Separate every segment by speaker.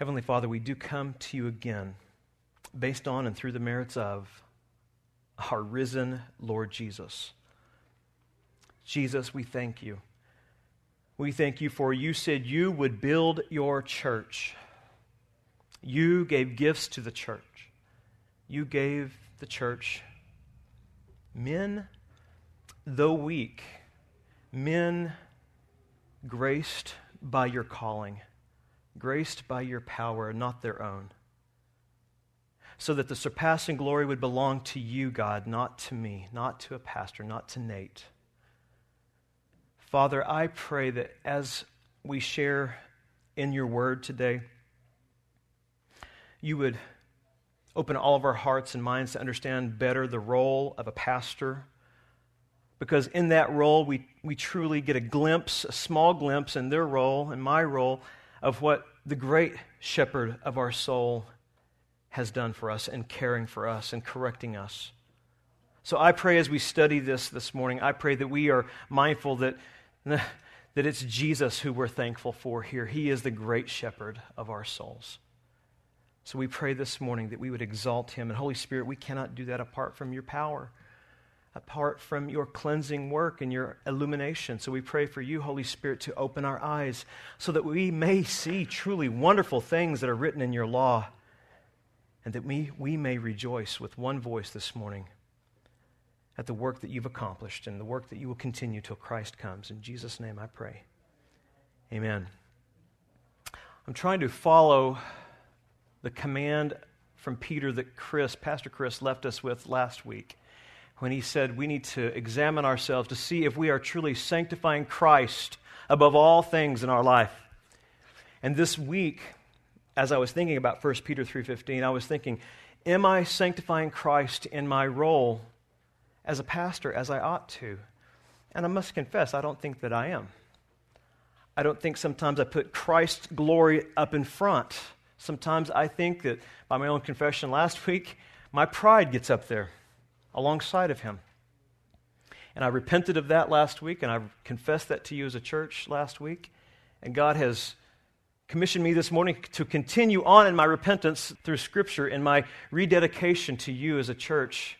Speaker 1: Heavenly Father, we do come to you again based on and through the merits of our risen Lord Jesus. Jesus, we thank you. We thank you for you said you would build your church. You gave gifts to the church. You gave the church men, though weak, men graced by your calling, graced by your power, not their own. So that the surpassing glory would belong to you, God, not to me, not to a pastor, not to Nate. Father, I pray that as we share in your word today, you would open all of our hearts and minds to understand better the role of a pastor. Because in that role, we, we truly get a glimpse, a small glimpse in their role and my role of what the great shepherd of our soul has done for us and caring for us and correcting us. So I pray as we study this this morning, I pray that we are mindful that, that it's Jesus who we're thankful for here. He is the great shepherd of our souls. So we pray this morning that we would exalt him. And Holy Spirit, we cannot do that apart from your power, apart from your cleansing work and your illumination. So we pray for you, Holy Spirit, to open our eyes so that we may see truly wonderful things that are written in your law and that we, we may rejoice with one voice this morning at the work that you've accomplished and the work that you will continue till Christ comes. In Jesus' name I pray. Amen. I'm trying to follow the command from Peter that Chris, Pastor Chris, left us with last week when he said we need to examine ourselves to see if we are truly sanctifying Christ above all things in our life. And this week, as I was thinking about 1 Peter 3:15, I was thinking, am I sanctifying Christ in my role as a pastor as I ought to? And I must confess, I don't think that I am. I don't think sometimes I put Christ's glory up in front Sometimes I think that, by my own confession last week, my pride gets up there alongside of him. And I repented of that last week, and I confessed that to you as a church last week. And God has commissioned me this morning to continue on in my repentance through Scripture in my rededication to you as a church,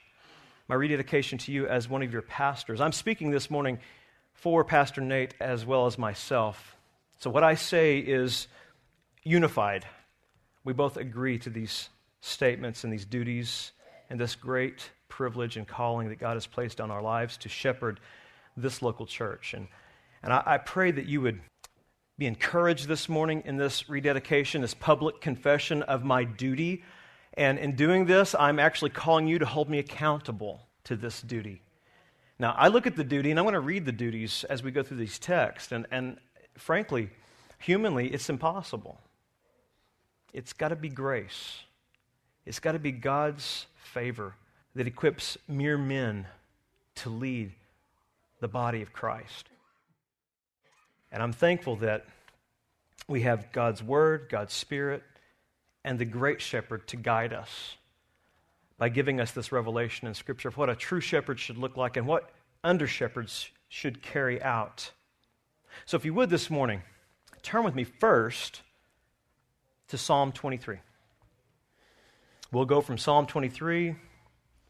Speaker 1: my rededication to you as one of your pastors. I'm speaking this morning for Pastor Nate as well as myself. So, what I say is unified. We both agree to these statements and these duties and this great privilege and calling that God has placed on our lives to shepherd this local church. And, and I, I pray that you would be encouraged this morning in this rededication, this public confession of my duty. And in doing this, I'm actually calling you to hold me accountable to this duty. Now, I look at the duty, and I want to read the duties as we go through these texts. And, and frankly, humanly, it's impossible. It's got to be grace. It's got to be God's favor that equips mere men to lead the body of Christ. And I'm thankful that we have God's Word, God's Spirit, and the great shepherd to guide us by giving us this revelation in Scripture of what a true shepherd should look like and what under shepherds should carry out. So, if you would this morning, turn with me first to Psalm 23. We'll go from Psalm 23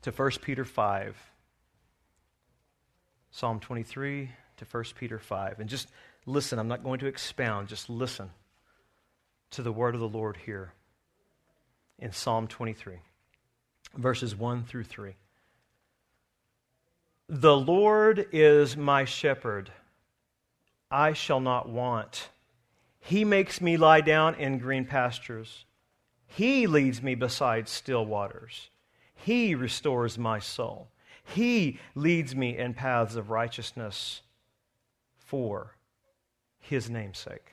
Speaker 1: to 1 Peter 5. Psalm 23 to 1 Peter 5. And just listen, I'm not going to expound, just listen to the word of the Lord here in Psalm 23, verses 1 through 3. The Lord is my shepherd, I shall not want. He makes me lie down in green pastures. He leads me beside still waters. He restores my soul. He leads me in paths of righteousness for his name'sake.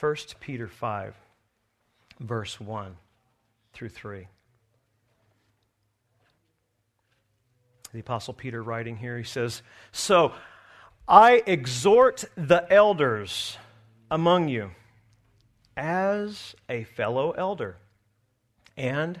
Speaker 1: 1 Peter 5, verse 1 through 3. The Apostle Peter writing here, he says, So I exhort the elders among you as a fellow elder and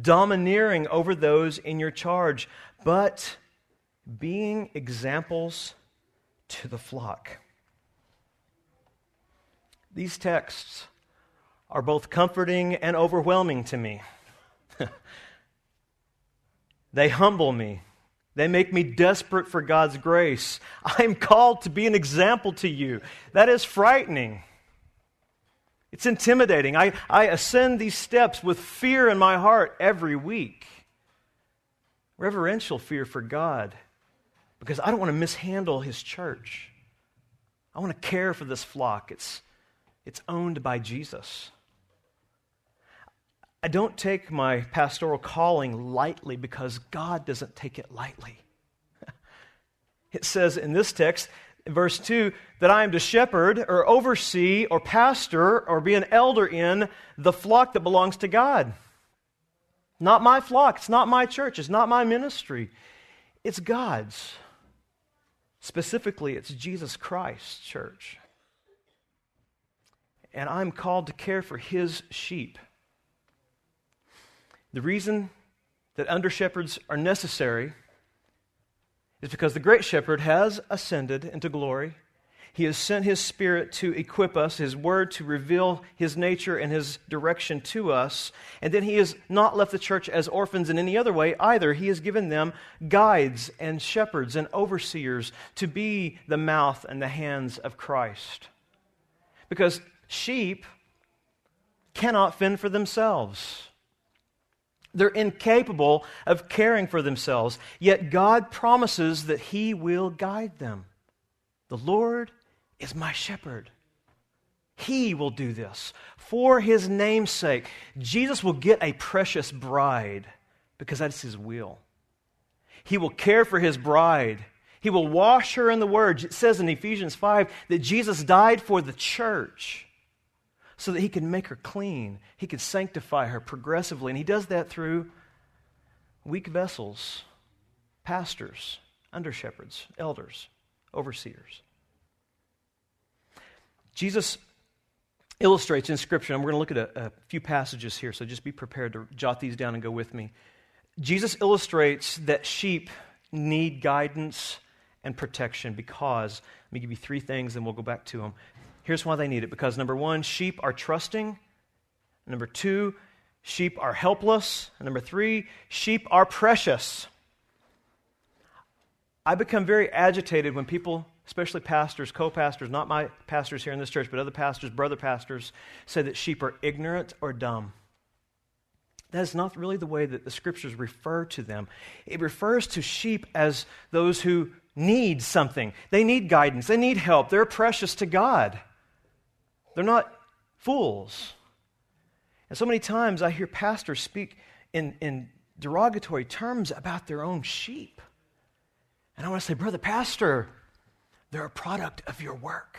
Speaker 1: domineering over those in your charge, but being examples to the flock. These texts are both comforting and overwhelming to me. they humble me. They make me desperate for God's grace. I'm called to be an example to you. That is frightening. It's intimidating. I, I ascend these steps with fear in my heart every week. Reverential fear for God, because I don't want to mishandle His church. I want to care for this flock. It's, it's owned by Jesus. I don't take my pastoral calling lightly because God doesn't take it lightly. it says in this text, verse 2, that I am to shepherd or oversee or pastor or be an elder in the flock that belongs to God. Not my flock. It's not my church. It's not my ministry. It's God's. Specifically, it's Jesus Christ's church. And I'm called to care for his sheep. The reason that under shepherds are necessary is because the great shepherd has ascended into glory. He has sent his spirit to equip us, his word to reveal his nature and his direction to us. And then he has not left the church as orphans in any other way either. He has given them guides and shepherds and overseers to be the mouth and the hands of Christ. Because sheep cannot fend for themselves. They're incapable of caring for themselves, yet God promises that He will guide them. The Lord is my shepherd. He will do this for His name's sake. Jesus will get a precious bride because that's His will. He will care for His bride. He will wash her in the Word. It says in Ephesians 5 that Jesus died for the church so that he can make her clean. He can sanctify her progressively. And he does that through weak vessels, pastors, under shepherds, elders, overseers. Jesus illustrates in Scripture, and we're going to look at a, a, few passages here, so just be prepared to jot these down and go with me. Jesus illustrates that sheep need guidance and protection because, let me give you three things, and we'll go back to them. Here's why they need it because number one, sheep are trusting. Number two, sheep are helpless. And number three, sheep are precious. I become very agitated when people, especially pastors, co pastors, not my pastors here in this church, but other pastors, brother pastors, say that sheep are ignorant or dumb. That is not really the way that the scriptures refer to them. It refers to sheep as those who need something. They need guidance, they need help, they're precious to God. They're not fools. And so many times I hear pastors speak in, in derogatory terms about their own sheep. And I want to say, Brother Pastor, they're a product of your work.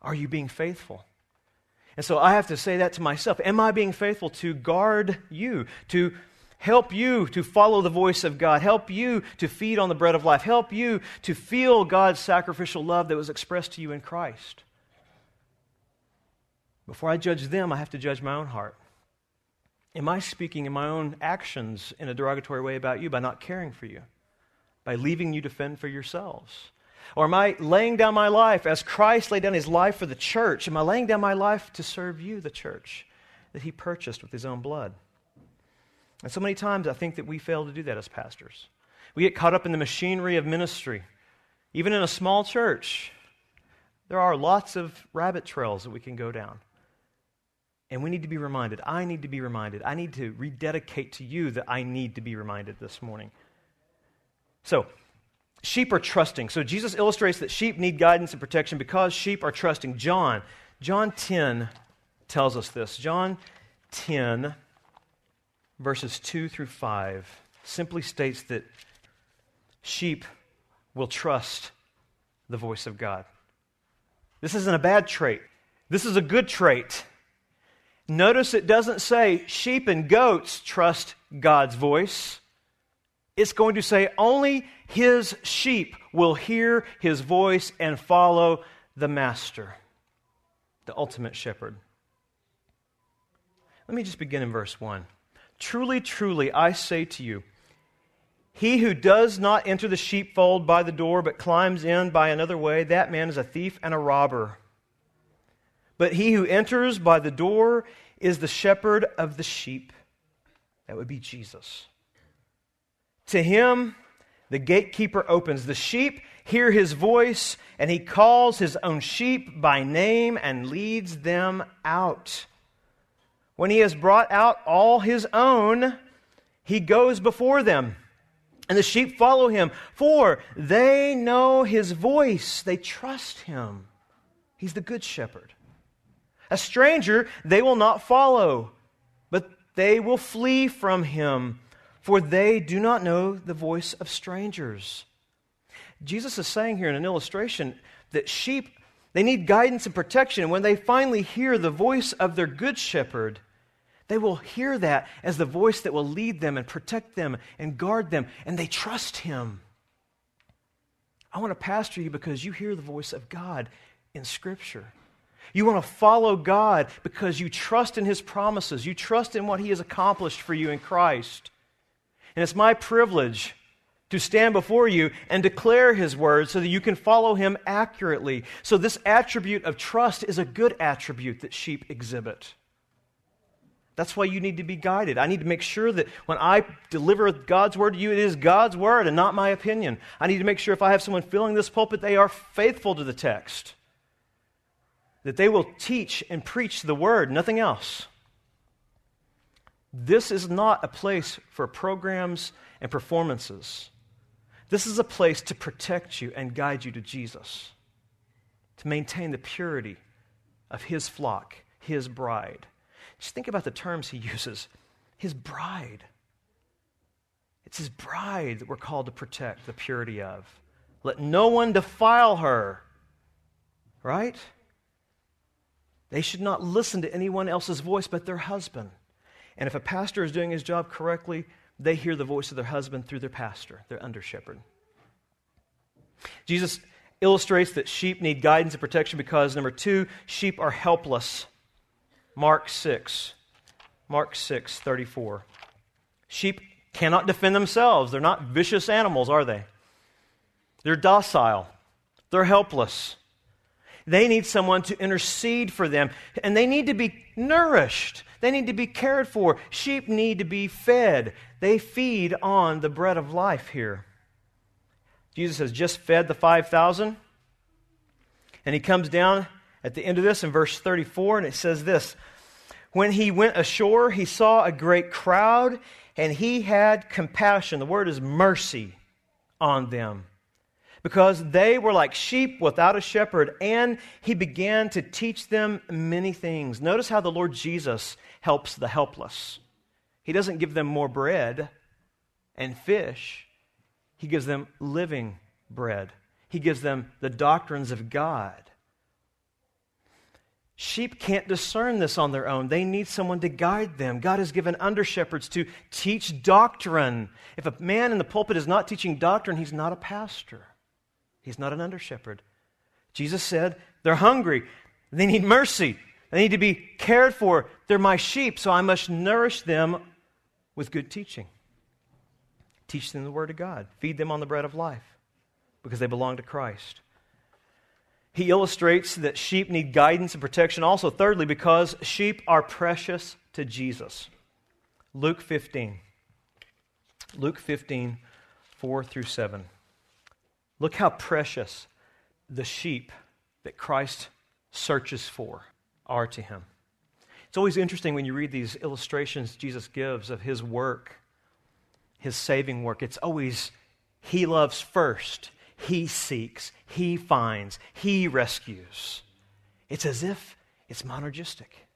Speaker 1: Are you being faithful? And so I have to say that to myself. Am I being faithful to guard you, to help you to follow the voice of God, help you to feed on the bread of life, help you to feel God's sacrificial love that was expressed to you in Christ? Before I judge them, I have to judge my own heart. Am I speaking in my own actions in a derogatory way about you by not caring for you, by leaving you to fend for yourselves? Or am I laying down my life as Christ laid down his life for the church? Am I laying down my life to serve you, the church, that he purchased with his own blood? And so many times I think that we fail to do that as pastors. We get caught up in the machinery of ministry. Even in a small church, there are lots of rabbit trails that we can go down. And we need to be reminded. I need to be reminded. I need to rededicate to you that I need to be reminded this morning. So, sheep are trusting. So, Jesus illustrates that sheep need guidance and protection because sheep are trusting. John, John 10 tells us this. John 10, verses 2 through 5, simply states that sheep will trust the voice of God. This isn't a bad trait. This is a good trait. Notice it doesn't say sheep and goats trust God's voice. It's going to say only his sheep will hear his voice and follow the master, the ultimate shepherd. Let me just begin in verse 1. Truly, truly, I say to you, he who does not enter the sheepfold by the door, but climbs in by another way, that man is a thief and a robber. But he who enters by the door is the shepherd of the sheep. That would be Jesus. To him, the gatekeeper opens. The sheep hear his voice, and he calls his own sheep by name and leads them out. When he has brought out all his own, he goes before them, and the sheep follow him, for they know his voice. They trust him. He's the good shepherd. A stranger they will not follow, but they will flee from him, for they do not know the voice of strangers. Jesus is saying here in an illustration that sheep they need guidance and protection. And when they finally hear the voice of their good shepherd, they will hear that as the voice that will lead them and protect them and guard them, and they trust him. I want to pastor you because you hear the voice of God in Scripture. You want to follow God because you trust in His promises. You trust in what He has accomplished for you in Christ. And it's my privilege to stand before you and declare His word so that you can follow Him accurately. So, this attribute of trust is a good attribute that sheep exhibit. That's why you need to be guided. I need to make sure that when I deliver God's word to you, it is God's word and not my opinion. I need to make sure if I have someone filling this pulpit, they are faithful to the text, that they will teach and preach the word, nothing else. This is not a place for programs and performances. This is a place to protect you and guide you to Jesus, to maintain the purity of His flock, His bride. Just think about the terms he uses his bride. It's his bride that we're called to protect the purity of. Let no one defile her. Right? They should not listen to anyone else's voice but their husband. And if a pastor is doing his job correctly, they hear the voice of their husband through their pastor, their under shepherd. Jesus illustrates that sheep need guidance and protection because, number two, sheep are helpless. Mark 6. Mark 6, 34. Sheep cannot defend themselves. They're not vicious animals, are they? They're docile. They're helpless. They need someone to intercede for them, and they need to be nourished. They need to be cared for. Sheep need to be fed. They feed on the bread of life here. Jesus has just fed the 5,000, and he comes down at the end of this in verse 34, and it says this When he went ashore, he saw a great crowd, and he had compassion. The word is mercy on them because they were like sheep without a shepherd, and he began to teach them many things. Notice how the Lord Jesus helps the helpless. He doesn't give them more bread and fish, he gives them living bread. He gives them the doctrines of God. Sheep can't discern this on their own. They need someone to guide them. God has given under shepherds to teach doctrine. If a man in the pulpit is not teaching doctrine, he's not a pastor. He's not an under shepherd. Jesus said, They're hungry. They need mercy. They need to be cared for. They're my sheep, so I must nourish them with good teaching. Teach them the Word of God. Feed them on the bread of life because they belong to Christ. He illustrates that sheep need guidance and protection also, thirdly, because sheep are precious to Jesus. Luke 15. Luke 15, 4 through 7. Look how precious the sheep that Christ searches for are to him. It's always interesting when you read these illustrations Jesus gives of his work, his saving work. It's always he loves first, he seeks, He finds, He rescues. It's as if it's monergistic.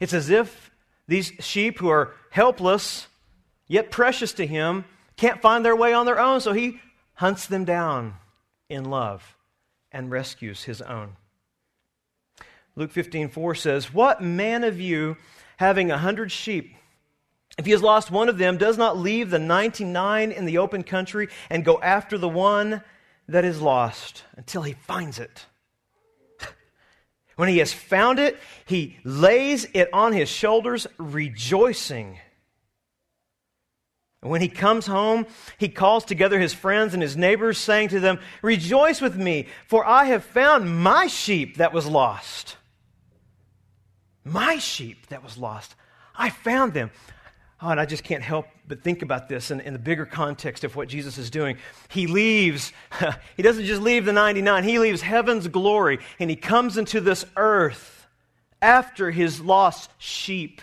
Speaker 1: It's as if these sheep who are helpless, yet precious to Him, can't find their way on their own, so He hunts them down in love and rescues His own. Luke 15, 4 says, What man of you, having a hundred sheep, if he has lost one of them, does not leave the 99 in the open country and go after the one that is lost until he finds it? When he has found it, he lays it on his shoulders, rejoicing. And when he comes home, he calls together his friends and his neighbors, saying to them, Rejoice with me, for I have found my sheep that was lost. My sheep that was lost. I found them. Oh, and I just can't help but think about this in, in, the bigger context of what Jesus is doing. He leaves, he doesn't just leave the 99, he leaves heaven's glory and he comes into this earth after his lost sheep.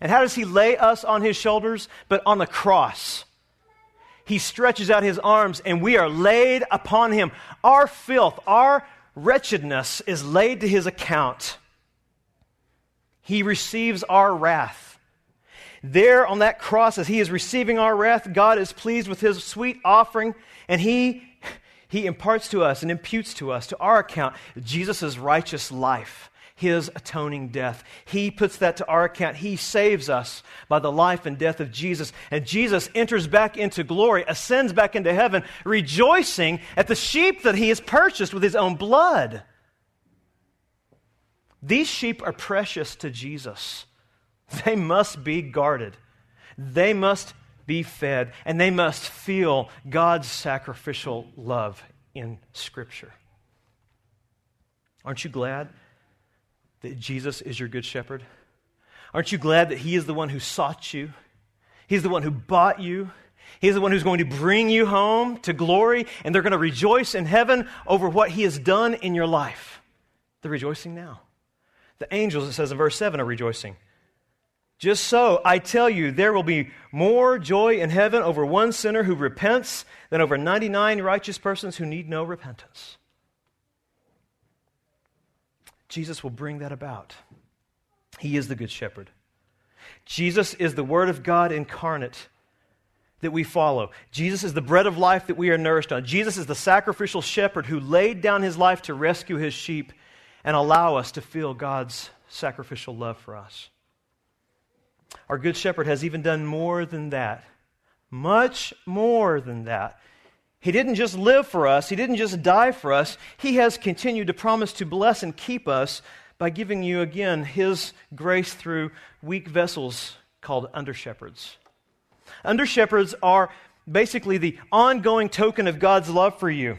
Speaker 1: And how does he lay us on his shoulders? But on the cross. He stretches out his arms and we are laid upon him. Our filth, our wretchedness is laid to his account. He receives our wrath. There on that cross, as he is receiving our wrath, God is pleased with his sweet offering, and he, he imparts to us and imputes to us, to our account, Jesus' righteous life, his atoning death. He puts that to our account. He saves us by the life and death of Jesus. And Jesus enters back into glory, ascends back into heaven, rejoicing at the sheep that he has purchased with his own blood. These sheep are precious to Jesus. They must be guarded. They must be fed, and they must feel God's sacrificial love in Scripture. Aren't you glad that Jesus is your good shepherd? Aren't you glad that He is the one who sought you? He's the one who bought you. He's the one who's going to bring you home to glory, and they're going to rejoice in heaven over what He has done in your life. They're rejoicing now. The angels, it says in verse 7, are rejoicing. Just so, I tell you, there will be more joy in heaven over one sinner who repents than over 99 righteous persons who need no repentance. Jesus will bring that about. He is the Good Shepherd. Jesus is the Word of God incarnate that we follow. Jesus is the bread of life that we are nourished on. Jesus is the sacrificial shepherd who laid down his life to rescue his sheep and allow us to feel God's sacrificial love for us. Our Good Shepherd has even done more than that. Much more than that. He didn't just live for us, He didn't just die for us. He has continued to promise to bless and keep us by giving you again His grace through weak vessels called under shepherds. Under shepherds are basically the ongoing token of God's love for you.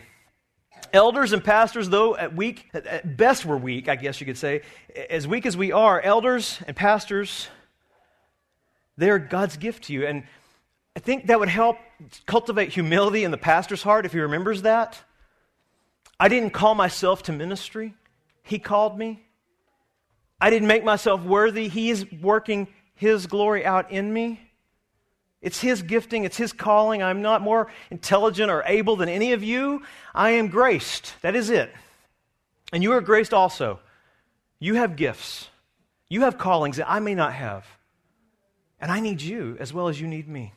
Speaker 1: Elders and pastors, though at weak, at best we're weak, I guess you could say, as weak as we are, elders and pastors, they're God's gift to you. And I think that would help cultivate humility in the pastor's heart if he remembers that. I didn't call myself to ministry, he called me. I didn't make myself worthy, he is working his glory out in me. It's His gifting, it's His calling. I'm not more intelligent or able than any of you. I am graced. That is it. And you are graced also. You have gifts, you have callings that I may not have. And I need you as well as you need me.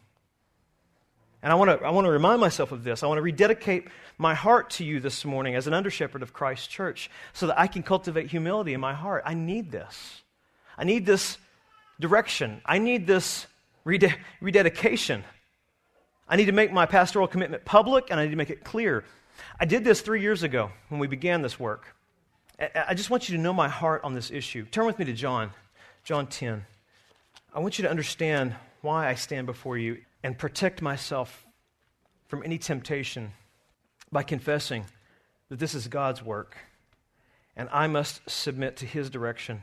Speaker 1: And I want to I want to remind myself of this. I want to rededicate my heart to you this morning as an under shepherd of Christ's Church so that I can cultivate humility in my heart. I need this. I need this direction. I need this rededication. I need to make my pastoral commitment public and I need to make it clear. I did this three years ago when we began this work. I just want you to know my heart on this issue. Turn with me to John, John 10. I want you to understand why I stand before you and protect myself from any temptation by confessing that this is God's work and I must submit to His direction.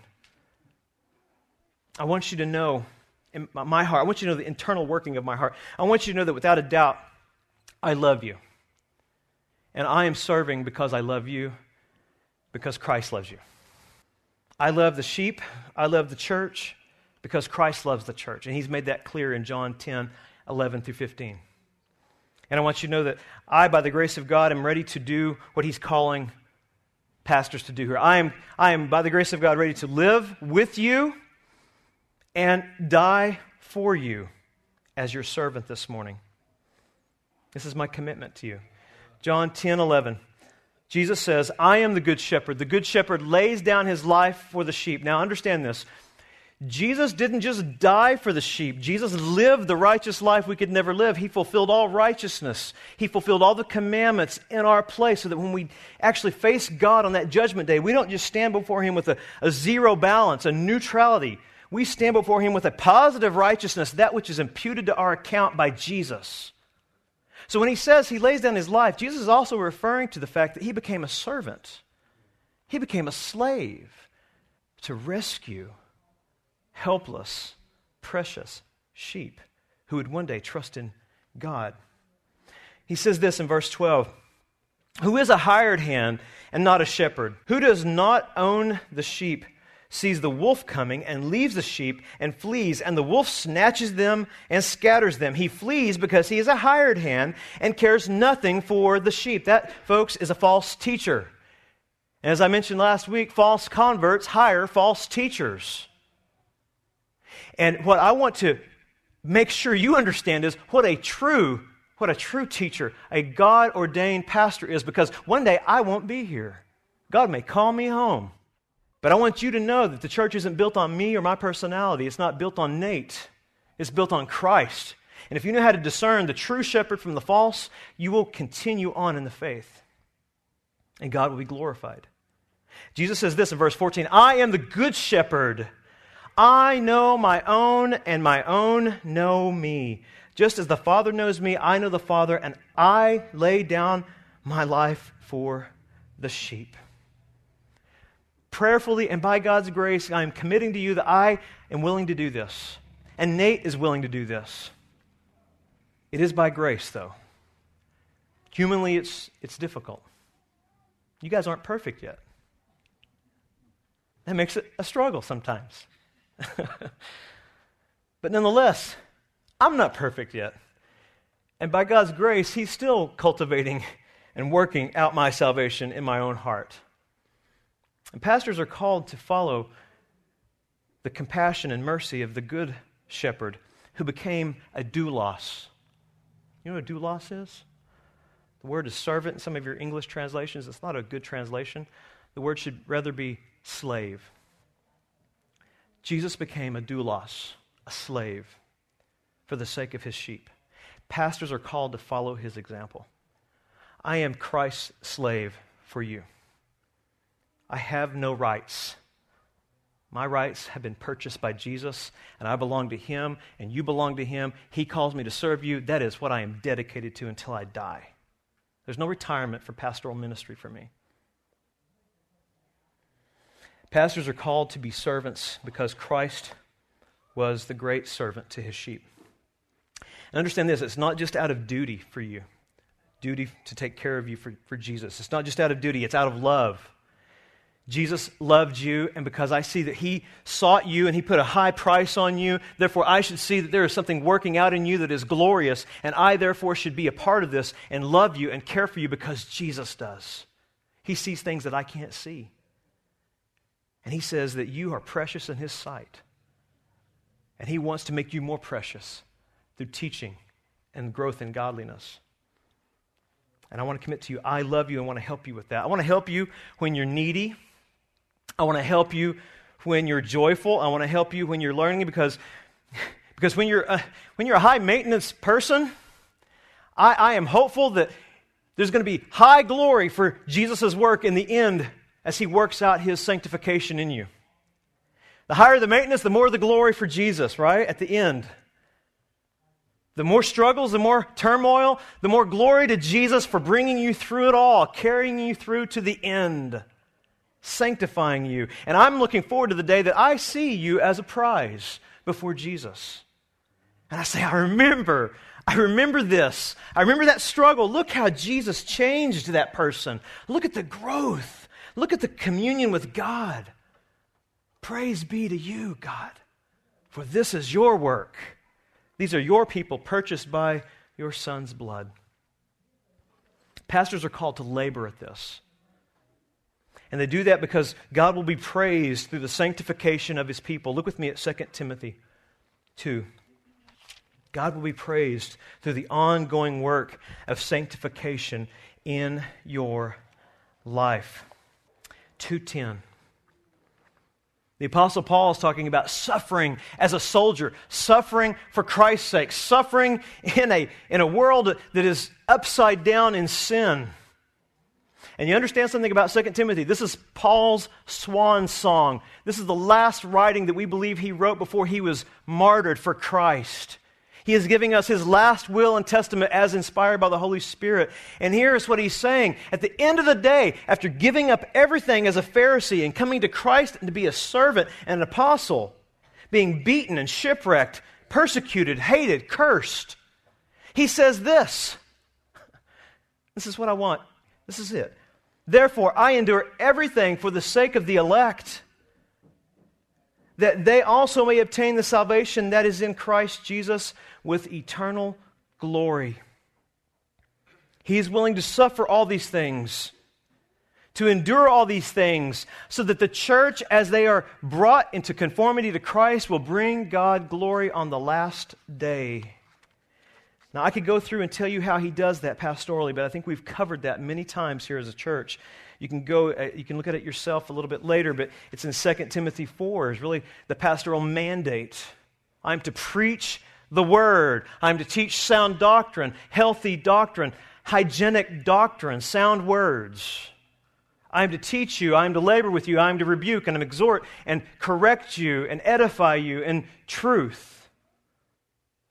Speaker 1: I want you to know in my heart, I want you to know the internal working of my heart. I want you to know that without a doubt, I love you. And I am serving because I love you, because Christ loves you. I love the sheep, I love the church, because Christ loves the church. And he's made that clear in John 10 11 through 15. And I want you to know that I, by the grace of God, am ready to do what he's calling pastors to do here. I am, I am, by the grace of God, ready to live with you and die for you as your servant this morning. This is my commitment to you. John 10 11. Jesus says, I am the good shepherd. The good shepherd lays down his life for the sheep. Now, understand this. Jesus didn't just die for the sheep. Jesus lived the righteous life we could never live. He fulfilled all righteousness. He fulfilled all the commandments in our place so that when we actually face God on that judgment day, we don't just stand before Him with a, a zero balance, a neutrality. We stand before Him with a positive righteousness, that which is imputed to our account by Jesus. So when he says he lays down his life, Jesus is also referring to the fact that he became a servant. He became a slave to rescue helpless, precious sheep who would one day trust in God. He says this in verse 12 Who is a hired hand and not a shepherd? Who does not own the sheep? sees the wolf coming and leaves the sheep and flees, and the wolf snatches them and scatters them. He flees because he is a hired hand and cares nothing for the sheep. That, folks, is a false teacher. As I mentioned last week, false converts hire false teachers. And what I want to make sure you understand is what a true what a true teacher, a God ordained pastor is because one day I won't be here. God may call me home. But I want you to know that the church isn't built on me or my personality. It's not built on Nate. It's built on Christ. And if you know how to discern the true shepherd from the false, you will continue on in the faith. And God will be glorified. Jesus says this in verse 14 I am the good shepherd. I know my own, and my own know me. Just as the Father knows me, I know the Father, and I lay down my life for the sheep prayerfully and by God's grace, I am committing to you that I am willing to do this. And Nate is willing to do this. It is by grace, though. Humanly, it's, it's difficult. You guys aren't perfect yet. That makes it a struggle sometimes. but nonetheless, I'm not perfect yet. And by God's grace, He's still cultivating and working out my salvation in my own heart. And pastors are called to follow the compassion and mercy of the good shepherd who became a doulos. You know what a doulos is? The word is servant in some of your English translations. It's not a good translation. The word should rather be slave. Jesus became a doulos, a slave, for the sake of his sheep. Pastors are called to follow his example. I am Christ's slave for you. I have no rights. My rights have been purchased by Jesus, and I belong to Him, and you belong to Him. He calls me to serve you. That is what I am dedicated to until I die. There's no retirement for pastoral ministry for me. Pastors are called to be servants because Christ was the great servant to his sheep. And understand this it's not just out of duty for you, duty to take care of you for, for Jesus. It's not just out of duty, it's out of love. Jesus loved you, and because I see that He sought you and He put a high price on you, therefore I should see that there is something working out in you that is glorious, and I therefore should be a part of this and love you and care for you because Jesus does. He sees things that I can't see. And He says that you are precious in His sight. And He wants to make you more precious through teaching and growth in godliness. And I want to commit to you, I love you and want to help you with that. I want to help you when you're needy. I want to help you when you're joyful. I want to help you when you're learning because, because when, you're, uh, when you're a high maintenance person, I, I am hopeful that there's going to be high glory for Jesus' work in the end as he works out his sanctification in you. The higher the maintenance, the more the glory for Jesus, right? At the end. The more struggles, the more turmoil, the more glory to Jesus for bringing you through it all, carrying you through to the end sanctifying you. And I'm looking forward to the day that I see you as a prize before Jesus. And I say, I remember. I remember this. I remember that struggle. Look how Jesus changed that person. Look at the growth. Look at the communion with God. Praise be to you, God, for this is your work. These are your people purchased by your son's blood. Pastors are called to labor at this. And they do that because God will be praised through the sanctification of his people. Look with me at 2 Timothy 2. God will be praised through the ongoing work of sanctification in your life. 210. The Apostle Paul is talking about suffering as a soldier, suffering for Christ's sake, suffering in a, in a world that is upside down in sin. And you understand something about 2 Timothy. This is Paul's swan song. This is the last writing that we believe he wrote before he was martyred for Christ. He is giving us his last will and testament as inspired by the Holy Spirit. And here's what he's saying. At the end of the day, after giving up everything as a Pharisee and coming to Christ and to be a servant and an apostle, being beaten and shipwrecked, persecuted, hated, cursed, he says this. This is what I want. This is it. Therefore, I endure everything for the sake of the elect that they also may obtain the salvation that is in Christ Jesus with eternal glory. He is willing to suffer all these things, to endure all these things, so that the church, as they are brought into conformity to Christ, will bring God glory on the last day. Now, I could go through and tell you how he does that pastorally, but I think we've covered that many times here as a church. You can go, uh, you can look at it yourself a little bit later, but it's in 2 Timothy 4, is really the pastoral mandate. I'm to preach the word. I'm to teach sound doctrine, healthy doctrine, hygienic doctrine, sound words. I'm to teach you, I'm to labor with you, I'm to rebuke and exhort and correct you and edify you in truth.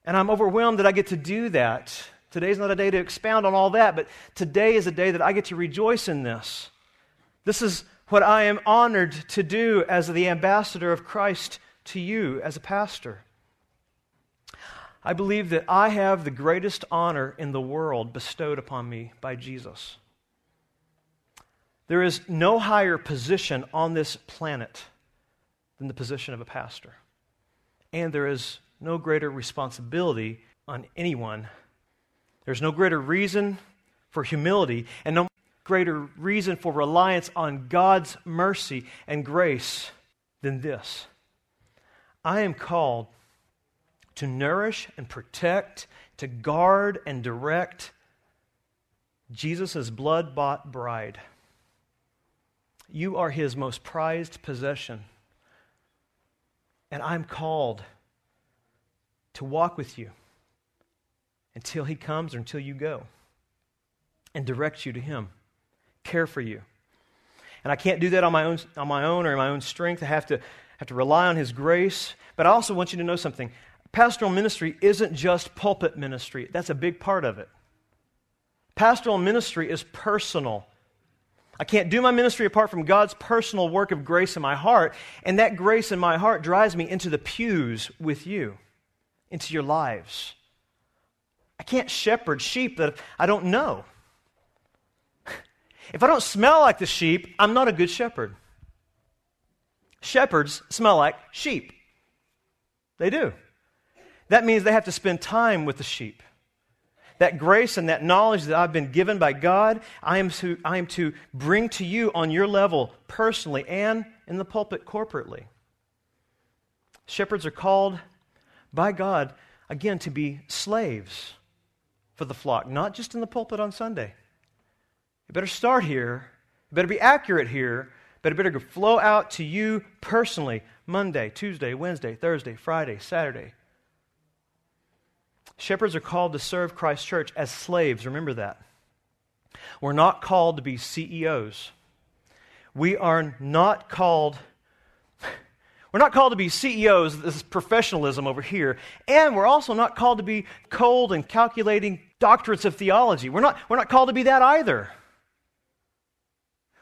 Speaker 1: And I'm overwhelmed that I get to do that. Today's not a day to expound on all that, but today is a day that I get to rejoice in this. This is what I am honored to do as the ambassador of Christ to you as a pastor. I believe that I have the greatest honor in the world bestowed upon me by Jesus. There is no higher position on this planet than the position of a pastor. And there is no greater responsibility on anyone. There's no greater reason for humility and no greater reason for reliance on God's mercy and grace than this. I am called to nourish and protect, to guard and direct Jesus' blood bought bride. You are his most prized possession. And I'm called to walk with you until he comes or until you go and direct you to him, care for you. And I can't do that on my own, on my own or in my own strength. I have to, have to rely on his grace. But I also want you to know something pastoral ministry isn't just pulpit ministry, that's a big part of it. Pastoral ministry is personal. I can't do my ministry apart from God's personal work of grace in my heart, and that grace in my heart drives me into the pews with you, into your lives. I can't shepherd sheep that I don't know. If I don't smell like the sheep, I'm not a good shepherd. Shepherds smell like sheep. They do. That means they have to spend time with the sheep. That grace and that knowledge that I've been given by God, I am to, I am to bring to you on your level personally and in the pulpit corporately. Shepherds are called by God, again, to be slaves for the flock, not just in the pulpit on Sunday. You better start here. You better be accurate here, but it better flow out to you personally Monday, Tuesday, Wednesday, Thursday, Friday, Saturday. Shepherds are called to serve Christ's church as slaves. Remember that. We're not called to be CEOs. We are not called. We're not called to be CEOs, this is professionalism over here. And we're also not called to be cold and calculating doctorates of theology. We're not, we're not called to be that either.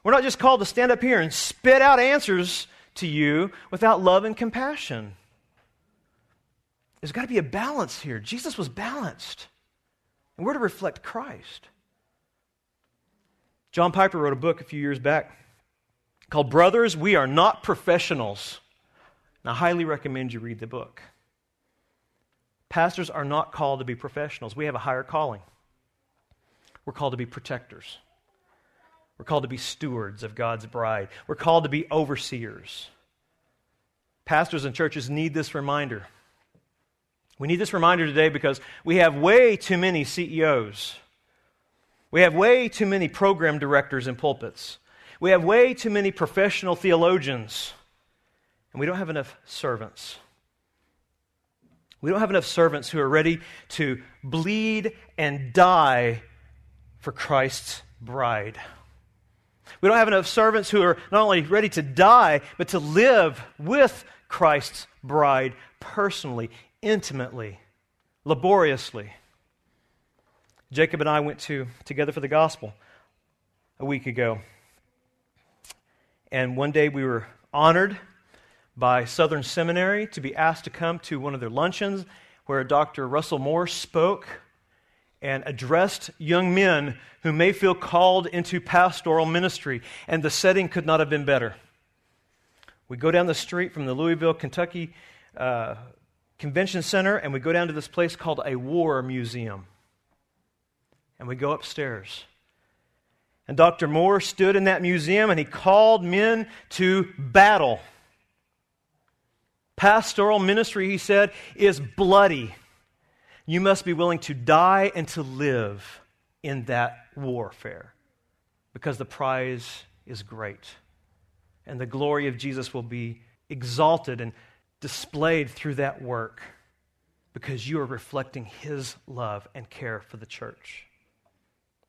Speaker 1: We're not just called to stand up here and spit out answers to you without love and compassion. There's got to be a balance here. Jesus was balanced, and we're to reflect Christ. John Piper wrote a book a few years back called Brothers, We Are Not Professionals. And I highly recommend you read the book. Pastors are not called to be professionals, we have a higher calling. We're called to be protectors. We're called to be stewards of God's bride. We're called to be overseers. Pastors and churches need this reminder. We need this reminder today because we have way too many CEOs. We have way too many program directors in pulpits. We have way too many professional theologians. And we don't have enough servants. We don't have enough servants who are ready to bleed and die for Christ's bride. We don't have enough servants who are not only ready to die, but to live with Christ's bride personally, intimately, laboriously. Jacob and I went to Together for the Gospel a week ago. And one day we were honored by Southern Seminary to be asked to come to one of their luncheons where Dr. Russell Moore spoke and addressed young men who may feel called into pastoral ministry, and the setting could not have been better. We go down the street from the Louisville, Kentucky uh, Convention Center, and we go down to this place called a war museum. And we go upstairs. And Dr. Moore stood in that museum and he called men to battle. Pastoral ministry, he said, is bloody. You must be willing to die and to live in that warfare because the prize is great. And the glory of Jesus will be exalted and displayed through that work because you are reflecting his love and care for the church.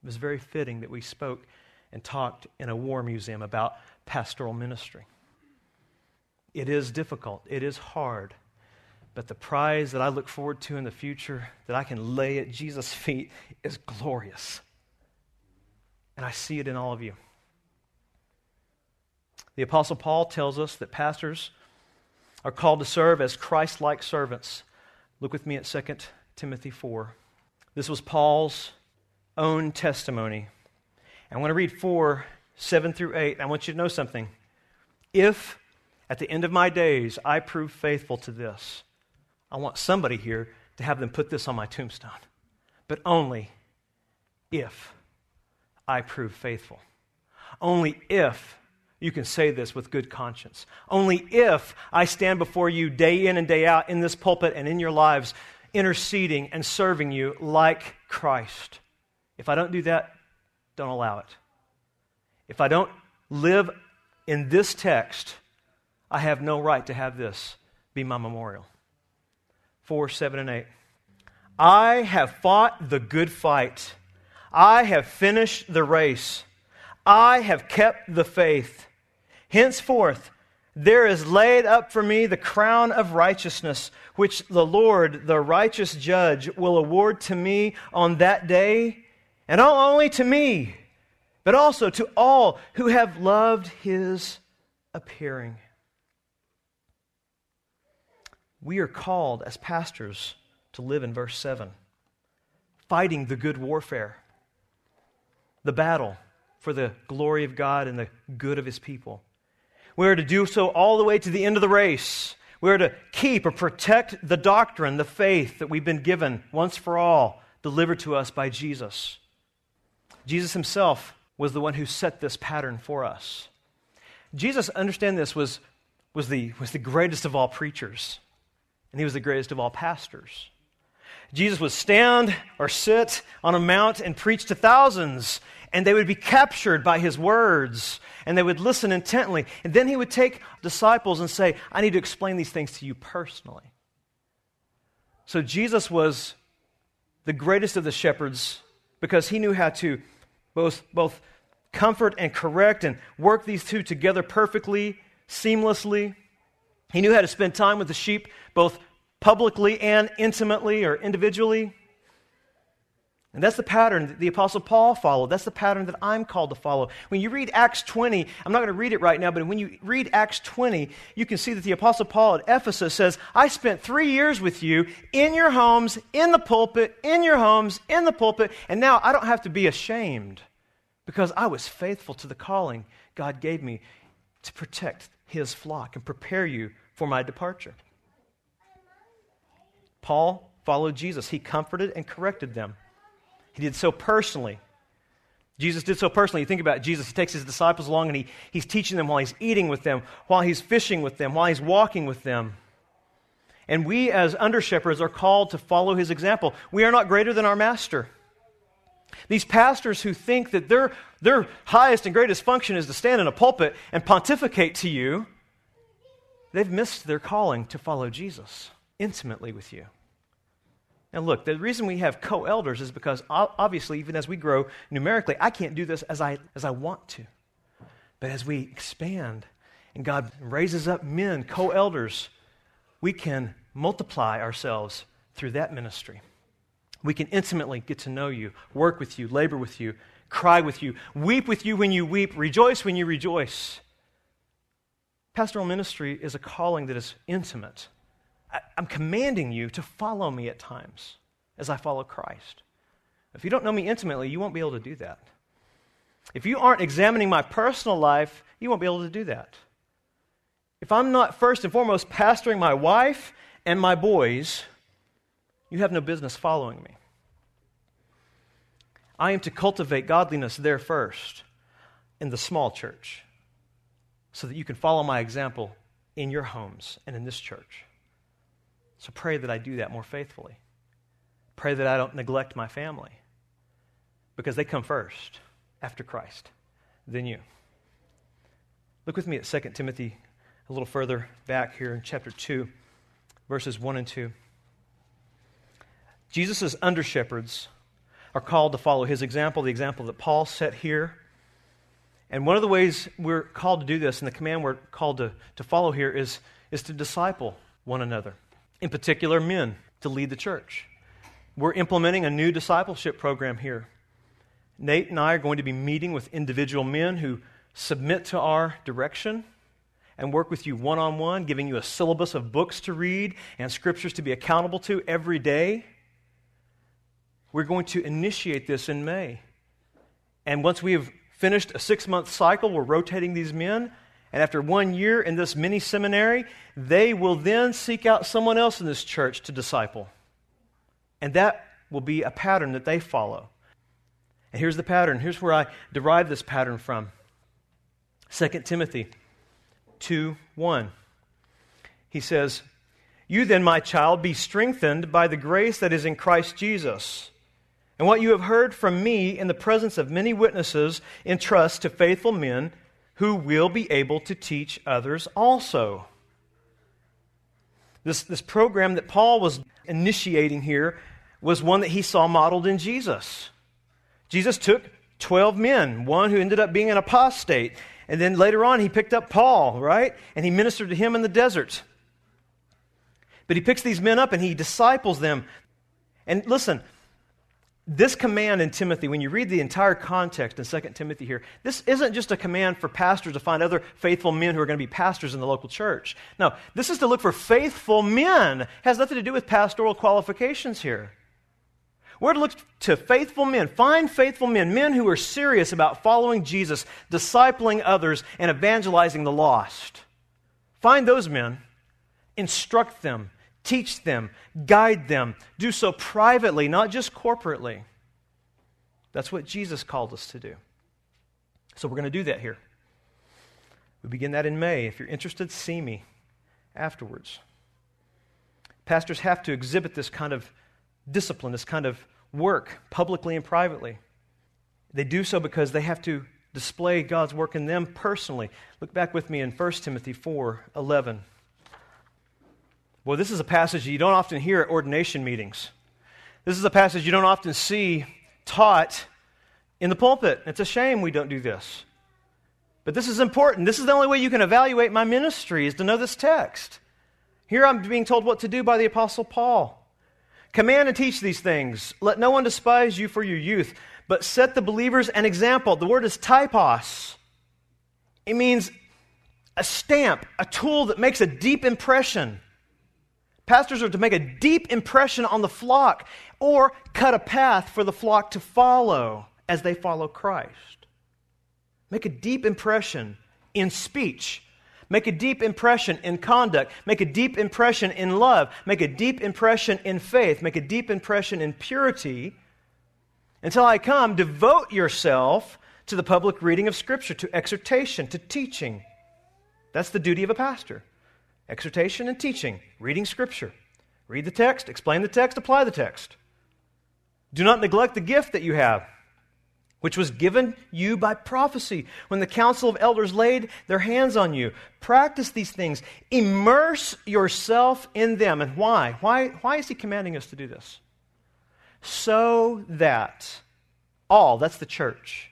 Speaker 1: It was very fitting that we spoke and talked in a war museum about pastoral ministry. It is difficult, it is hard. But the prize that I look forward to in the future that I can lay at Jesus' feet is glorious. And I see it in all of you. The Apostle Paul tells us that pastors are called to serve as Christ like servants. Look with me at 2 Timothy 4. This was Paul's own testimony. I want to read 4 7 through 8. I want you to know something. If at the end of my days I prove faithful to this, I want somebody here to have them put this on my tombstone. But only if I prove faithful. Only if you can say this with good conscience. Only if I stand before you day in and day out in this pulpit and in your lives, interceding and serving you like Christ. If I don't do that, don't allow it. If I don't live in this text, I have no right to have this be my memorial. 4, 7, and 8. I have fought the good fight. I have finished the race. I have kept the faith. Henceforth, there is laid up for me the crown of righteousness, which the Lord, the righteous judge, will award to me on that day, and not only to me, but also to all who have loved his appearing. We are called as pastors to live in verse 7, fighting the good warfare, the battle for the glory of God and the good of his people. We are to do so all the way to the end of the race. We are to keep or protect the doctrine, the faith that we've been given once for all, delivered to us by Jesus. Jesus himself was the one who set this pattern for us. Jesus, understand this, was, was, the, was the greatest of all preachers and he was the greatest of all pastors. Jesus would stand or sit on a mount and preach to thousands, and they would be captured by his words, and they would listen intently. And then he would take disciples and say, I need to explain these things to you personally. So Jesus was the greatest of the shepherds because he knew how to both, both comfort and correct and work these two together perfectly, seamlessly. He knew how to spend time with the sheep, both publicly and intimately or individually. And that's the pattern that the Apostle Paul followed. That's the pattern that I'm called to follow. When you read Acts 20, I'm not going to read it right now, but when you read Acts 20, you can see that the Apostle Paul at Ephesus says, I spent three years with you in your homes, in the pulpit, in your homes, in the pulpit, and now I don't have to be ashamed because I was faithful to the calling God gave me to protect his flock and prepare you for my departure. Paul followed Jesus. He comforted and corrected them. He did so personally. Jesus did so personally. You think about it, Jesus, he takes his disciples along and he, he's teaching them while he's eating with them, while he's fishing with them, while he's walking with them. And we, as under shepherds, are called to follow his example. We are not greater than our master. These pastors who think that their, their highest and greatest function is to stand in a pulpit and pontificate to you, they've missed their calling to follow Jesus intimately with you. Now, look, the reason we have co elders is because obviously, even as we grow numerically, I can't do this as I, as I want to. But as we expand and God raises up men, co elders, we can multiply ourselves through that ministry. We can intimately get to know you, work with you, labor with you, cry with you, weep with you when you weep, rejoice when you rejoice. Pastoral ministry is a calling that is intimate. I'm commanding you to follow me at times as I follow Christ. If you don't know me intimately, you won't be able to do that. If you aren't examining my personal life, you won't be able to do that. If I'm not first and foremost pastoring my wife and my boys, you have no business following me. I am to cultivate godliness there first in the small church so that you can follow my example in your homes and in this church. So pray that I do that more faithfully. Pray that I don't neglect my family because they come first after Christ than you. Look with me at 2 Timothy a little further back here in chapter 2, verses 1 and 2. Jesus' under shepherds are called to follow his example, the example that Paul set here. And one of the ways we're called to do this, and the command we're called to, to follow here, is, is to disciple one another in particular, men, to lead the church. We're implementing a new discipleship program here. Nate and I are going to be meeting with individual men who submit to our direction and work with you one on one, giving you a syllabus of books to read and scriptures to be accountable to every day. We're going to initiate this in May. And once we have finished a six month cycle, we're rotating these men and after one year in this mini seminary, they will then seek out someone else in this church to disciple. And that will be a pattern that they follow. And here's the pattern. Here's where I derive this pattern from 2 Timothy 2 1. He says, You then, my child, be strengthened by the grace that is in Christ Jesus. And what you have heard from me in the presence of many witnesses, entrust to faithful men who will be able to teach others also. This, this program that Paul was initiating here was one that he saw modeled in Jesus. Jesus took 12 men, one who ended up being an apostate. And then later on, he picked up Paul, right? And he ministered to him in the desert. But he picks these men up and he disciples them. And listen, this command in Timothy, when you read the entire context in 2 Timothy here, this isn't just a command for pastors to find other faithful men who are going to be pastors in the local church. No, this is to look for faithful men. It has nothing to do with pastoral qualifications here. We're to look to faithful men. Find faithful men, men who are serious about following Jesus, discipling others, and evangelizing the lost. Find those men, instruct them, teach them, guide them. Do so privately, not just corporately. That's what Jesus called us to do. So we're going to do that here. We begin that in May. If you're interested, see me afterwards. Pastors have to exhibit this kind of discipline, this kind of work, publicly and privately. They do so because they have to display God's work in them personally. Look back with me in 1 Timothy 4 11. Well, this is a passage you don't often hear at ordination meetings. This is a passage you don't often see taught in the pulpit. It's a shame we don't do this. But this is important. This is the only way you can evaluate my ministry is to know this text. Here I'm being told what to do by the Apostle Paul. Command and teach these things. Let no one despise you for your youth, but set the believers an example. The word is typos. It means a stamp, a tool that makes a deep impression. Pastors are to make a deep impression on the flock or cut a path for the flock to follow as they follow Christ. Make a deep impression in speech. Make a deep impression in conduct. Make a deep impression in love. Make a deep impression in faith. Make a deep impression in purity. Until I come, devote yourself to the public reading of Scripture, to exhortation, to teaching. That's the duty of a pastor exhortation and teaching, reading Scripture. Read the text, explain the text, apply the text. Do not neglect the gift that you have. which was given you by prophecy when the council of elders laid their hands on you. Practice these things. Immerse yourself in them. And why? Why, why is he commanding us to do this? So that all, that's the church,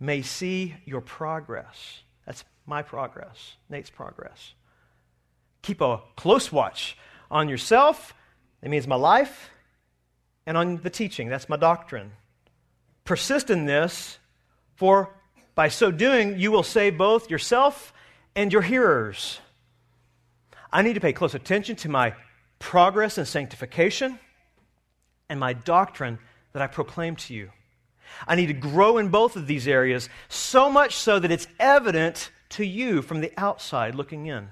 Speaker 1: may see your progress. That's my progress, Nate's progress. Keep a close watch on yourself, that means my life, and on the teaching, that's my doctrine persist in this, for by so doing, you will save both yourself and your hearers. I need to pay close attention to my progress and sanctification and my doctrine that I proclaim to you. I need to grow in both of these areas, so much so that it's evident to you from the outside looking in.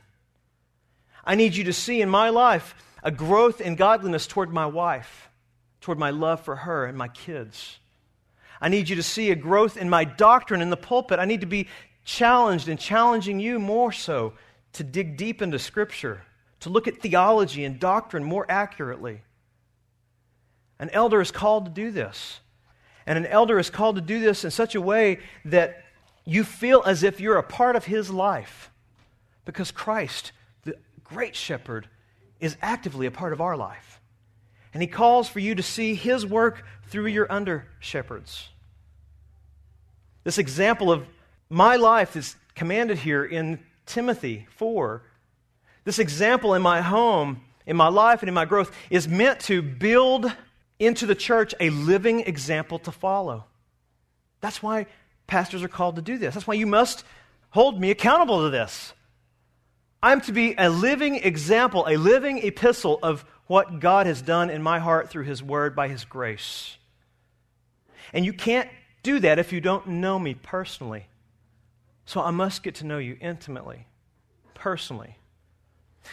Speaker 1: I need you to see in my life a growth in godliness toward my wife, toward my love for her and my kids. I need you to see a growth in my doctrine in the pulpit. I need to be challenged and challenging you more so to dig deep into Scripture, to look at theology and doctrine more accurately. An elder is called to do this. And an elder is called to do this in such a way that you feel as if you're a part of his life. Because Christ, great shepherd, is actively a part of our life. And he calls for you to see his work through your under shepherds. This example of my life is commanded here in Timothy 4. This example in my home, in my life, and in my growth is meant to build into the church a living example to follow. That's why pastors are called to do this. That's why you must hold me accountable to this. I'm to be a living example, a living epistle of what God has done in my heart through His Word by His grace. And you can't do that if you don't know me personally. So I must get to know you intimately, personally.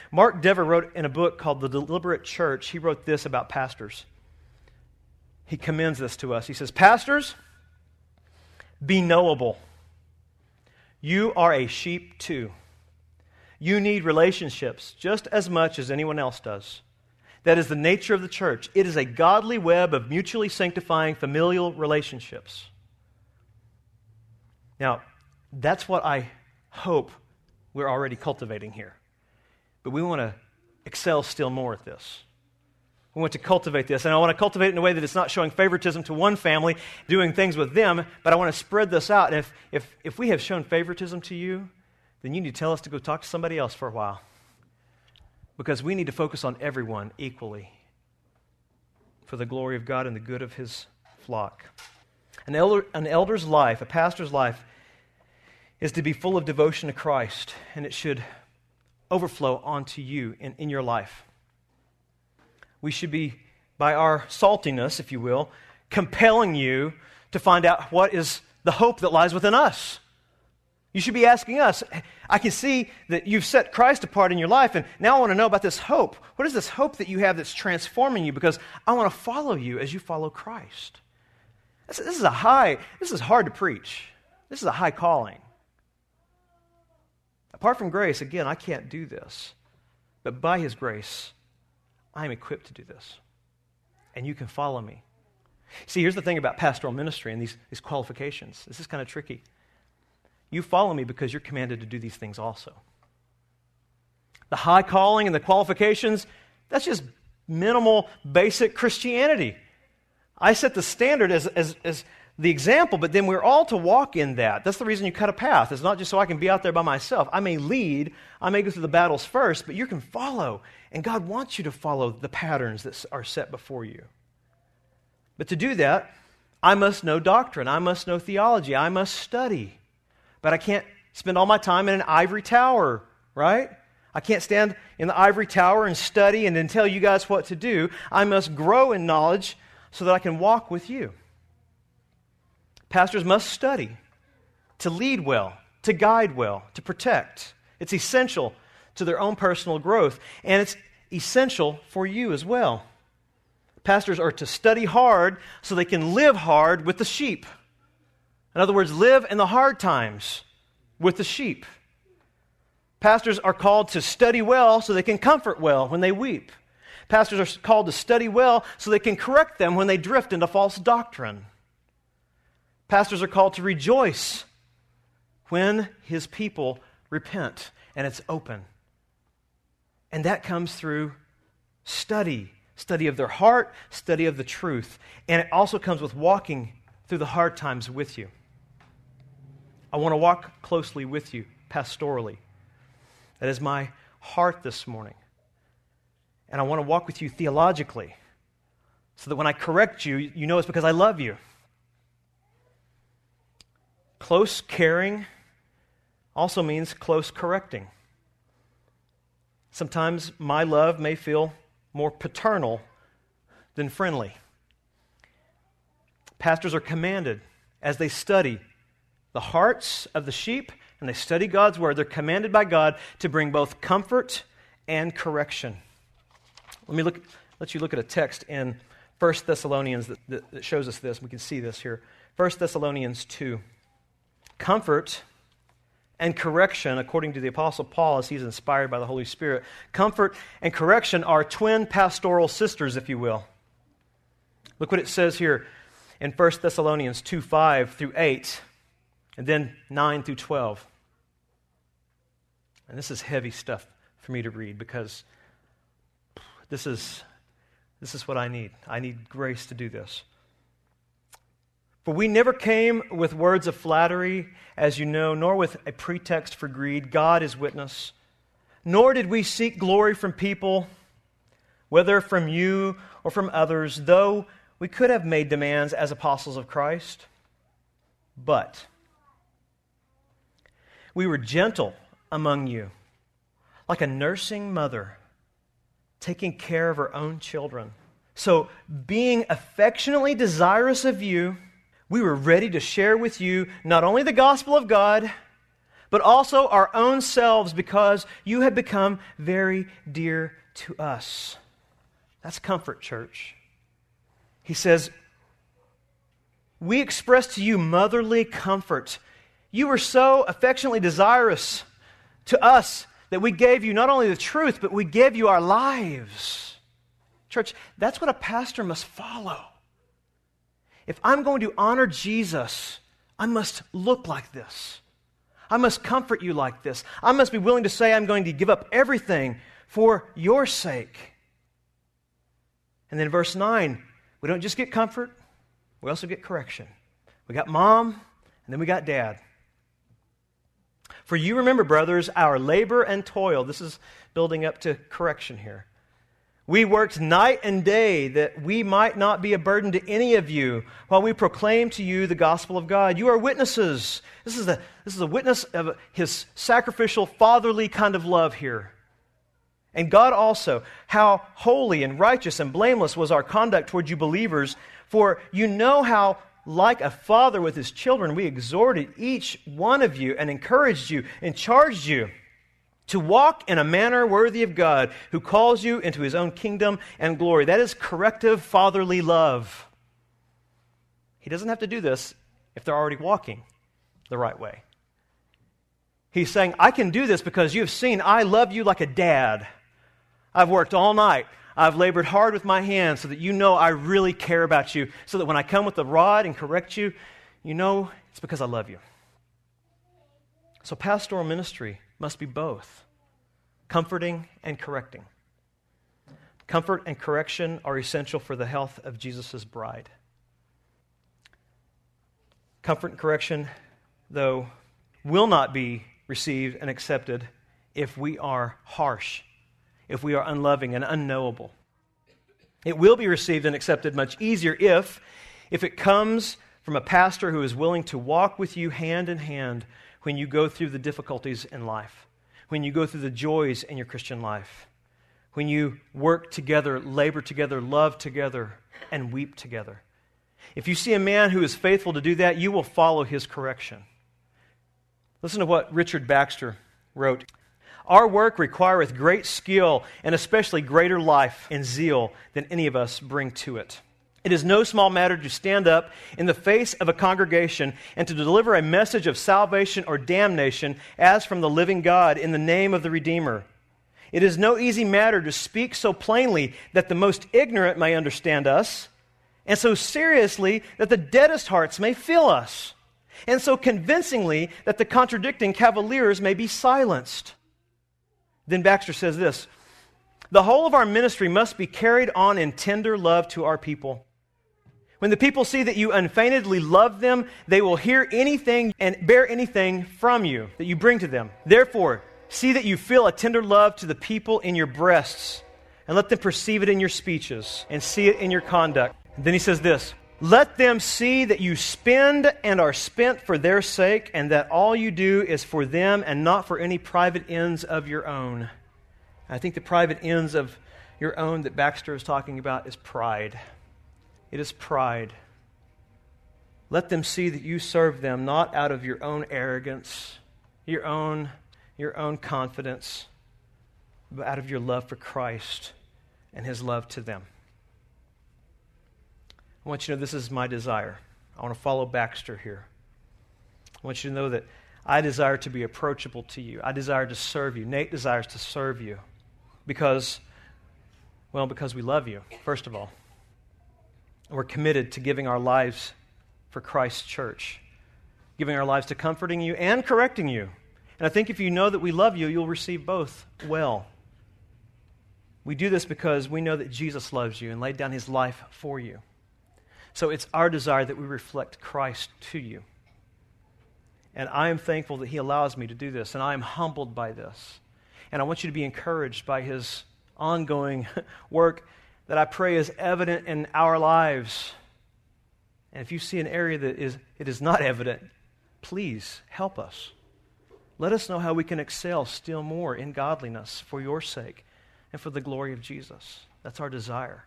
Speaker 1: Mark Dever wrote in a book called The Deliberate Church, he wrote this about pastors. He commends this to us. He says, Pastors, be knowable. You are a sheep too. You need relationships just as much as anyone else does. That is the nature of the church. It is a godly web of mutually sanctifying familial relationships. Now, that's what I hope we're already cultivating here. But we want to excel still more at this. We want to cultivate this. And I want to cultivate it in a way that it's not showing favoritism to one family, doing things with them, but I want to spread this out. And if, if, if we have shown favoritism to you, then you need to tell us to go talk to somebody else for a while. Because we need to focus on everyone equally for the glory of God and the good of his flock. An, elder, an elder's life, a pastor's life, is to be full of devotion to Christ, and it should overflow onto you in, in your life. We should be, by our saltiness, if you will, compelling you to find out what is the hope that lies within us. You should be asking us, I can see that you've set Christ apart in your life, and now I want to know about this hope. What is this hope that you have that's transforming you? Because I want to follow you as you follow Christ. This, is a high, this is hard to preach. This is a high calling. Apart from grace, again, I can't do this. But by His grace, I am equipped to do this. And you can follow me. See, here's the thing about pastoral ministry and these, these qualifications. This is kind of tricky. You follow me because you're commanded to do these things also. The high calling and the qualifications, that's just minimal, basic Christianity. I set the standard as, as, as the example, but then we're all to walk in that. That's the reason you cut a path. It's not just so I can be out there by myself. I may lead, I may go through the battles first, but you can follow. And God wants you to follow the patterns that are set before you. But to do that, I must know doctrine, I must know theology, I must study. But I can't spend all my time in an ivory tower, right? I can't stand in the ivory tower and study and then tell you guys what to do. I must grow in knowledge so that I can walk with you. Pastors must study to lead well, to guide well, to protect. It's essential to their own personal growth, and it's essential for you as well. Pastors are to study hard so they can live hard with the sheep. In other words, live in the hard times with the sheep. Pastors are called to study well so they can comfort well when they weep. Pastors are called to study well so they can correct them when they drift into false doctrine. Pastors are called to rejoice when his people repent and it's open. And that comes through study study of their heart, study of the truth. And it also comes with walking through the hard times with you. I want to walk closely with you pastorally. That is my heart this morning. And I want to walk with you theologically so that when I correct you, you know it's because I love you. Close caring also means close correcting. Sometimes my love may feel more paternal than friendly. Pastors are commanded as they study the hearts of the sheep and they study God's word, they're commanded by God to bring both comfort and correction. Let me look, let you look at a text in 1 Thessalonians that, that, that shows us this. We can see this here. 1 Thessalonians 2. Comfort and correction, according to the Apostle Paul, as he's inspired by the Holy Spirit, comfort and correction are twin pastoral sisters, if you will. Look what it says here in 1 Thessalonians 2 5 through 8, and then 9 through 12. And this is heavy stuff for me to read because this is, this is what I need. I need grace to do this. For we never came with words of flattery, as you know, nor with a pretext for greed. God is witness. Nor did we seek glory from people, whether from you or from others, though we could have made demands as apostles of Christ. But we were gentle among you, like a nursing mother taking care of her own children. So, being affectionately desirous of you, we were ready to share with you not only the gospel of God, but also our own selves because you had become very dear to us. That's comfort, church. He says, We express to you motherly comfort. You were so affectionately desirous to us that we gave you not only the truth, but we gave you our lives. Church, that's what a pastor must follow. If I'm going to honor Jesus, I must look like this. I must comfort you like this. I must be willing to say I'm going to give up everything for your sake. And then verse 9, we don't just get comfort, we also get correction. We got mom, and then we got dad. For you remember, brothers, our labor and toil. This is building up to correction here. We worked night and day that we might not be a burden to any of you while we proclaim to you the gospel of God. You are witnesses. This is a, this is a witness of his sacrificial, fatherly kind of love here. And God also, how holy and righteous and blameless was our conduct toward you believers. For you know how, like a father with his children, we exhorted each one of you and encouraged you and charged you to walk in a manner worthy of God, who calls you into his own kingdom and glory. That is corrective fatherly love. He doesn't have to do this if they're already walking the right way. He's saying, I can do this because you have seen I love you like a dad. I've worked all night. I've labored hard with my hands so that you know I really care about you, so that when I come with the rod and correct you, you know it's because I love you. So, pastoral ministry must be both comforting and correcting. Comfort and correction are essential for the health of Jesus' bride. Comfort and correction, though, will not be received and accepted if we are harsh, if we are unloving and unknowable. It will be received and accepted much easier if, if it comes from a pastor who is willing to walk with you hand in hand when you go through the difficulties in life, when you go through the joys in your Christian life, when you work together, labor together, love together, and weep together. If you see a man who is faithful to do that, you will follow his correction. Listen to what Richard Baxter wrote. Our work requireth great skill and especially greater life and zeal than any of us bring to it. It is no small matter to stand up in the face of a congregation and to deliver a message of salvation or damnation as from the living God in the name of the Redeemer. It is no easy matter to speak so plainly that the most ignorant may understand us, and so seriously that the deadest hearts may feel us, and so convincingly that the contradicting cavaliers may be silenced. Then Baxter says this The whole of our ministry must be carried on in tender love to our people. When the people see that you unfeignedly love them, they will hear anything and bear anything from you that you bring to them. Therefore, see that you feel a tender love to the people in your breasts, and let them perceive it in your speeches, and see it in your conduct. Then he says this Let them see that you spend and are spent for their sake, and that all you do is for them and not for any private ends of your own. I think the private ends of your own that Baxter is talking about is pride. It is pride. Let them see that you serve them not out of your own arrogance, your own, your own confidence, but out of your love for Christ and his love to them. I want you to know this is my desire. I want to follow Baxter here. I want you to know that I desire to be approachable to you. I desire to serve you. Nate desires to serve you because, well, because we love you, first of all. We're committed to giving our lives for Christ's church, giving our lives to comforting you and correcting you. And I think if you know that we love you, you'll receive both well. We do this because we know that Jesus loves you and laid down his life for you. So it's our desire that we reflect Christ to you. And I am thankful that He allows me to do this, and I am humbled by this. And I want you to be encouraged by His ongoing work that I pray is evident in our lives. And if you see an area that is, it is not evident, please help us. Let us know how we can excel still more in godliness for your sake and for the glory of Jesus. That's our desire.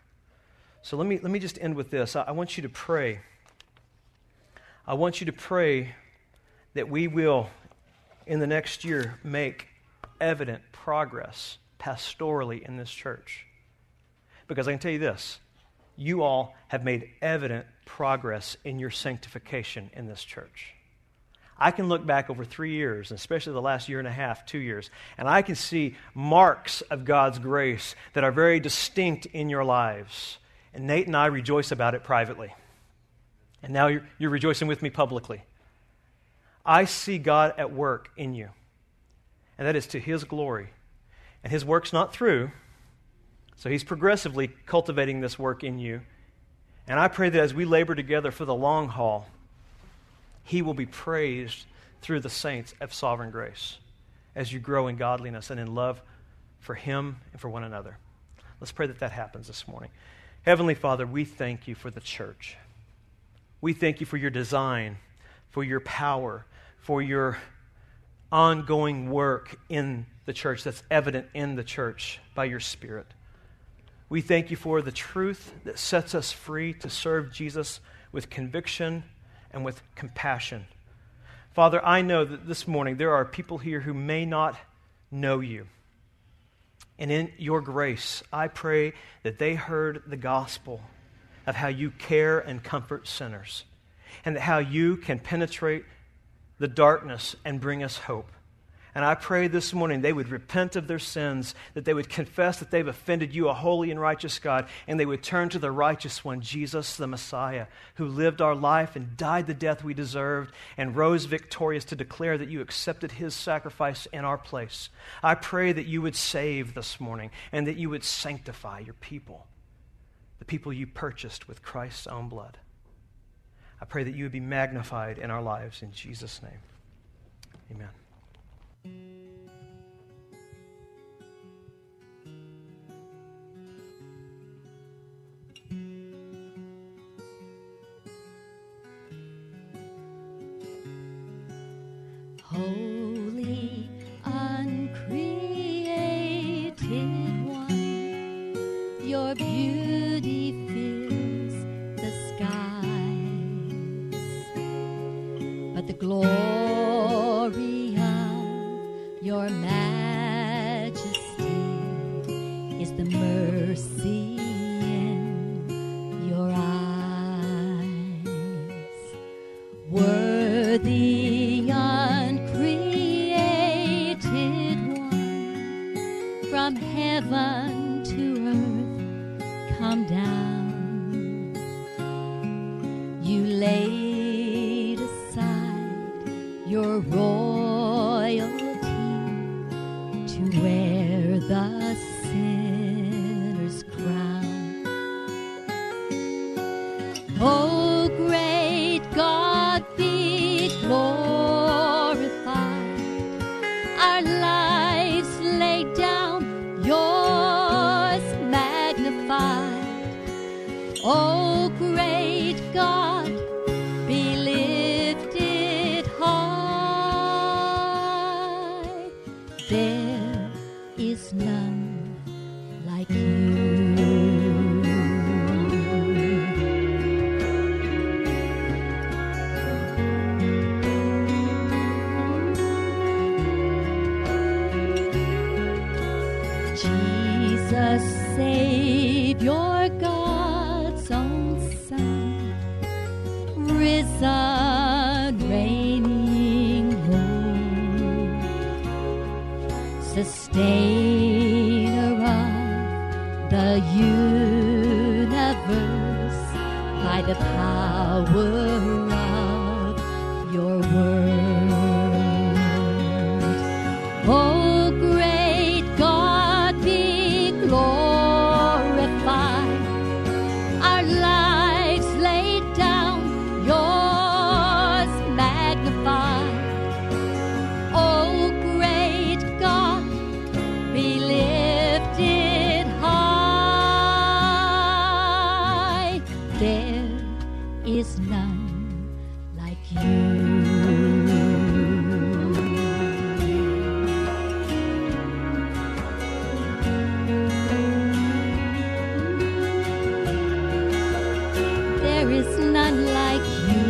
Speaker 1: So let me, let me just end with this. I, I want you to pray. I want you to pray that we will, in the next year, make evident progress pastorally in this church. Because I can tell you this you all have made evident progress in your sanctification in this church. I can look back over three years, especially the last year and a half, two years, and I can see marks of God's grace that are very distinct in your lives. And Nate and I rejoice about it privately. And now you're, you're rejoicing with me publicly. I see God at work in you, and that is to His glory. And His work's not through, so He's progressively cultivating this work in you. And I pray that as we labor together for the long haul, He will be praised through the saints of sovereign grace as you grow in godliness and in love for Him and for one another. Let's pray that that happens this morning. Heavenly Father, we thank you for the church. We thank you for your design, for your power, for your ongoing work in the church that's evident in the church by your Spirit. We thank you for the truth that sets us free to serve Jesus with conviction and with compassion. Father, I know that this morning there are people here who may not know you. And in your grace, I pray that they heard the gospel of how you care and comfort sinners, and that how you can penetrate the darkness and bring us hope. And I pray this morning they would repent of their sins, that they would confess that they've offended you, a holy and righteous God, and they would turn to the righteous one, Jesus the Messiah, who lived our life and died the death we deserved and rose victorious to declare that you accepted his sacrifice in our place. I pray that you would save this morning and that you would sanctify your people, the people you purchased with Christ's own blood. I pray that you would be magnified in our lives in Jesus' name. Amen.
Speaker 2: Holy, uncreated one, your beauty fills the skies, but the glory your majesty da. There is none like you.